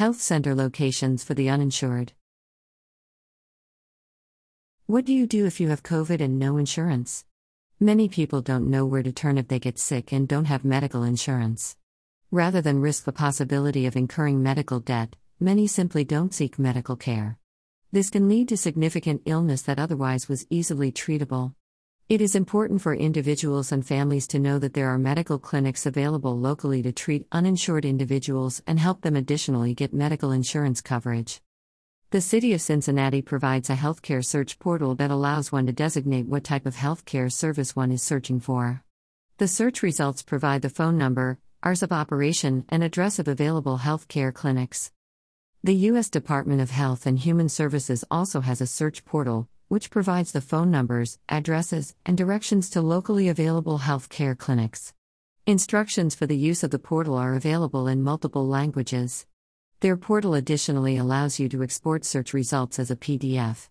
Health center locations for the uninsured. What do you do if you have COVID and no insurance? Many people don't know where to turn if they get sick and don't have medical insurance. Rather than risk the possibility of incurring medical debt, many simply don't seek medical care. This can lead to significant illness that otherwise was easily treatable. It is important for individuals and families to know that there are medical clinics available locally to treat uninsured individuals and help them additionally get medical insurance coverage. The City of Cincinnati provides a healthcare search portal that allows one to designate what type of healthcare service one is searching for. The search results provide the phone number, hours of operation, and address of available healthcare clinics. The U.S. Department of Health and Human Services also has a search portal, which provides the phone numbers, addresses, and directions to locally available healthcare clinics. Instructions for the use of the portal are available in multiple languages. Their portal additionally allows you to export search results as a PDF.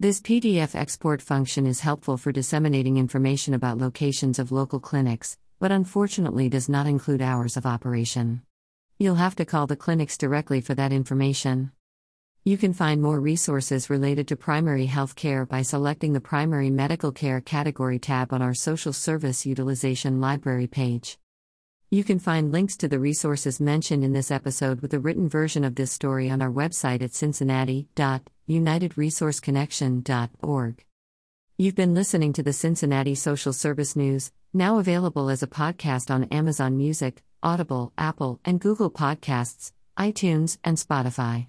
This PDF export function is helpful for disseminating information about locations of local clinics, but unfortunately does not include hours of operation. You'll have to call the clinics directly for that information. You can find more resources related to primary health care by selecting the Primary Medical Care category tab on our Social Service Utilization Library page. You can find links to the resources mentioned in this episode with a written version of this story on our website at cincinnati.unitedresourceconnection.org. You've been listening to the Cincinnati Social Service News, now available as a podcast on Amazon Music, Audible, Apple, and Google Podcasts, iTunes, and Spotify.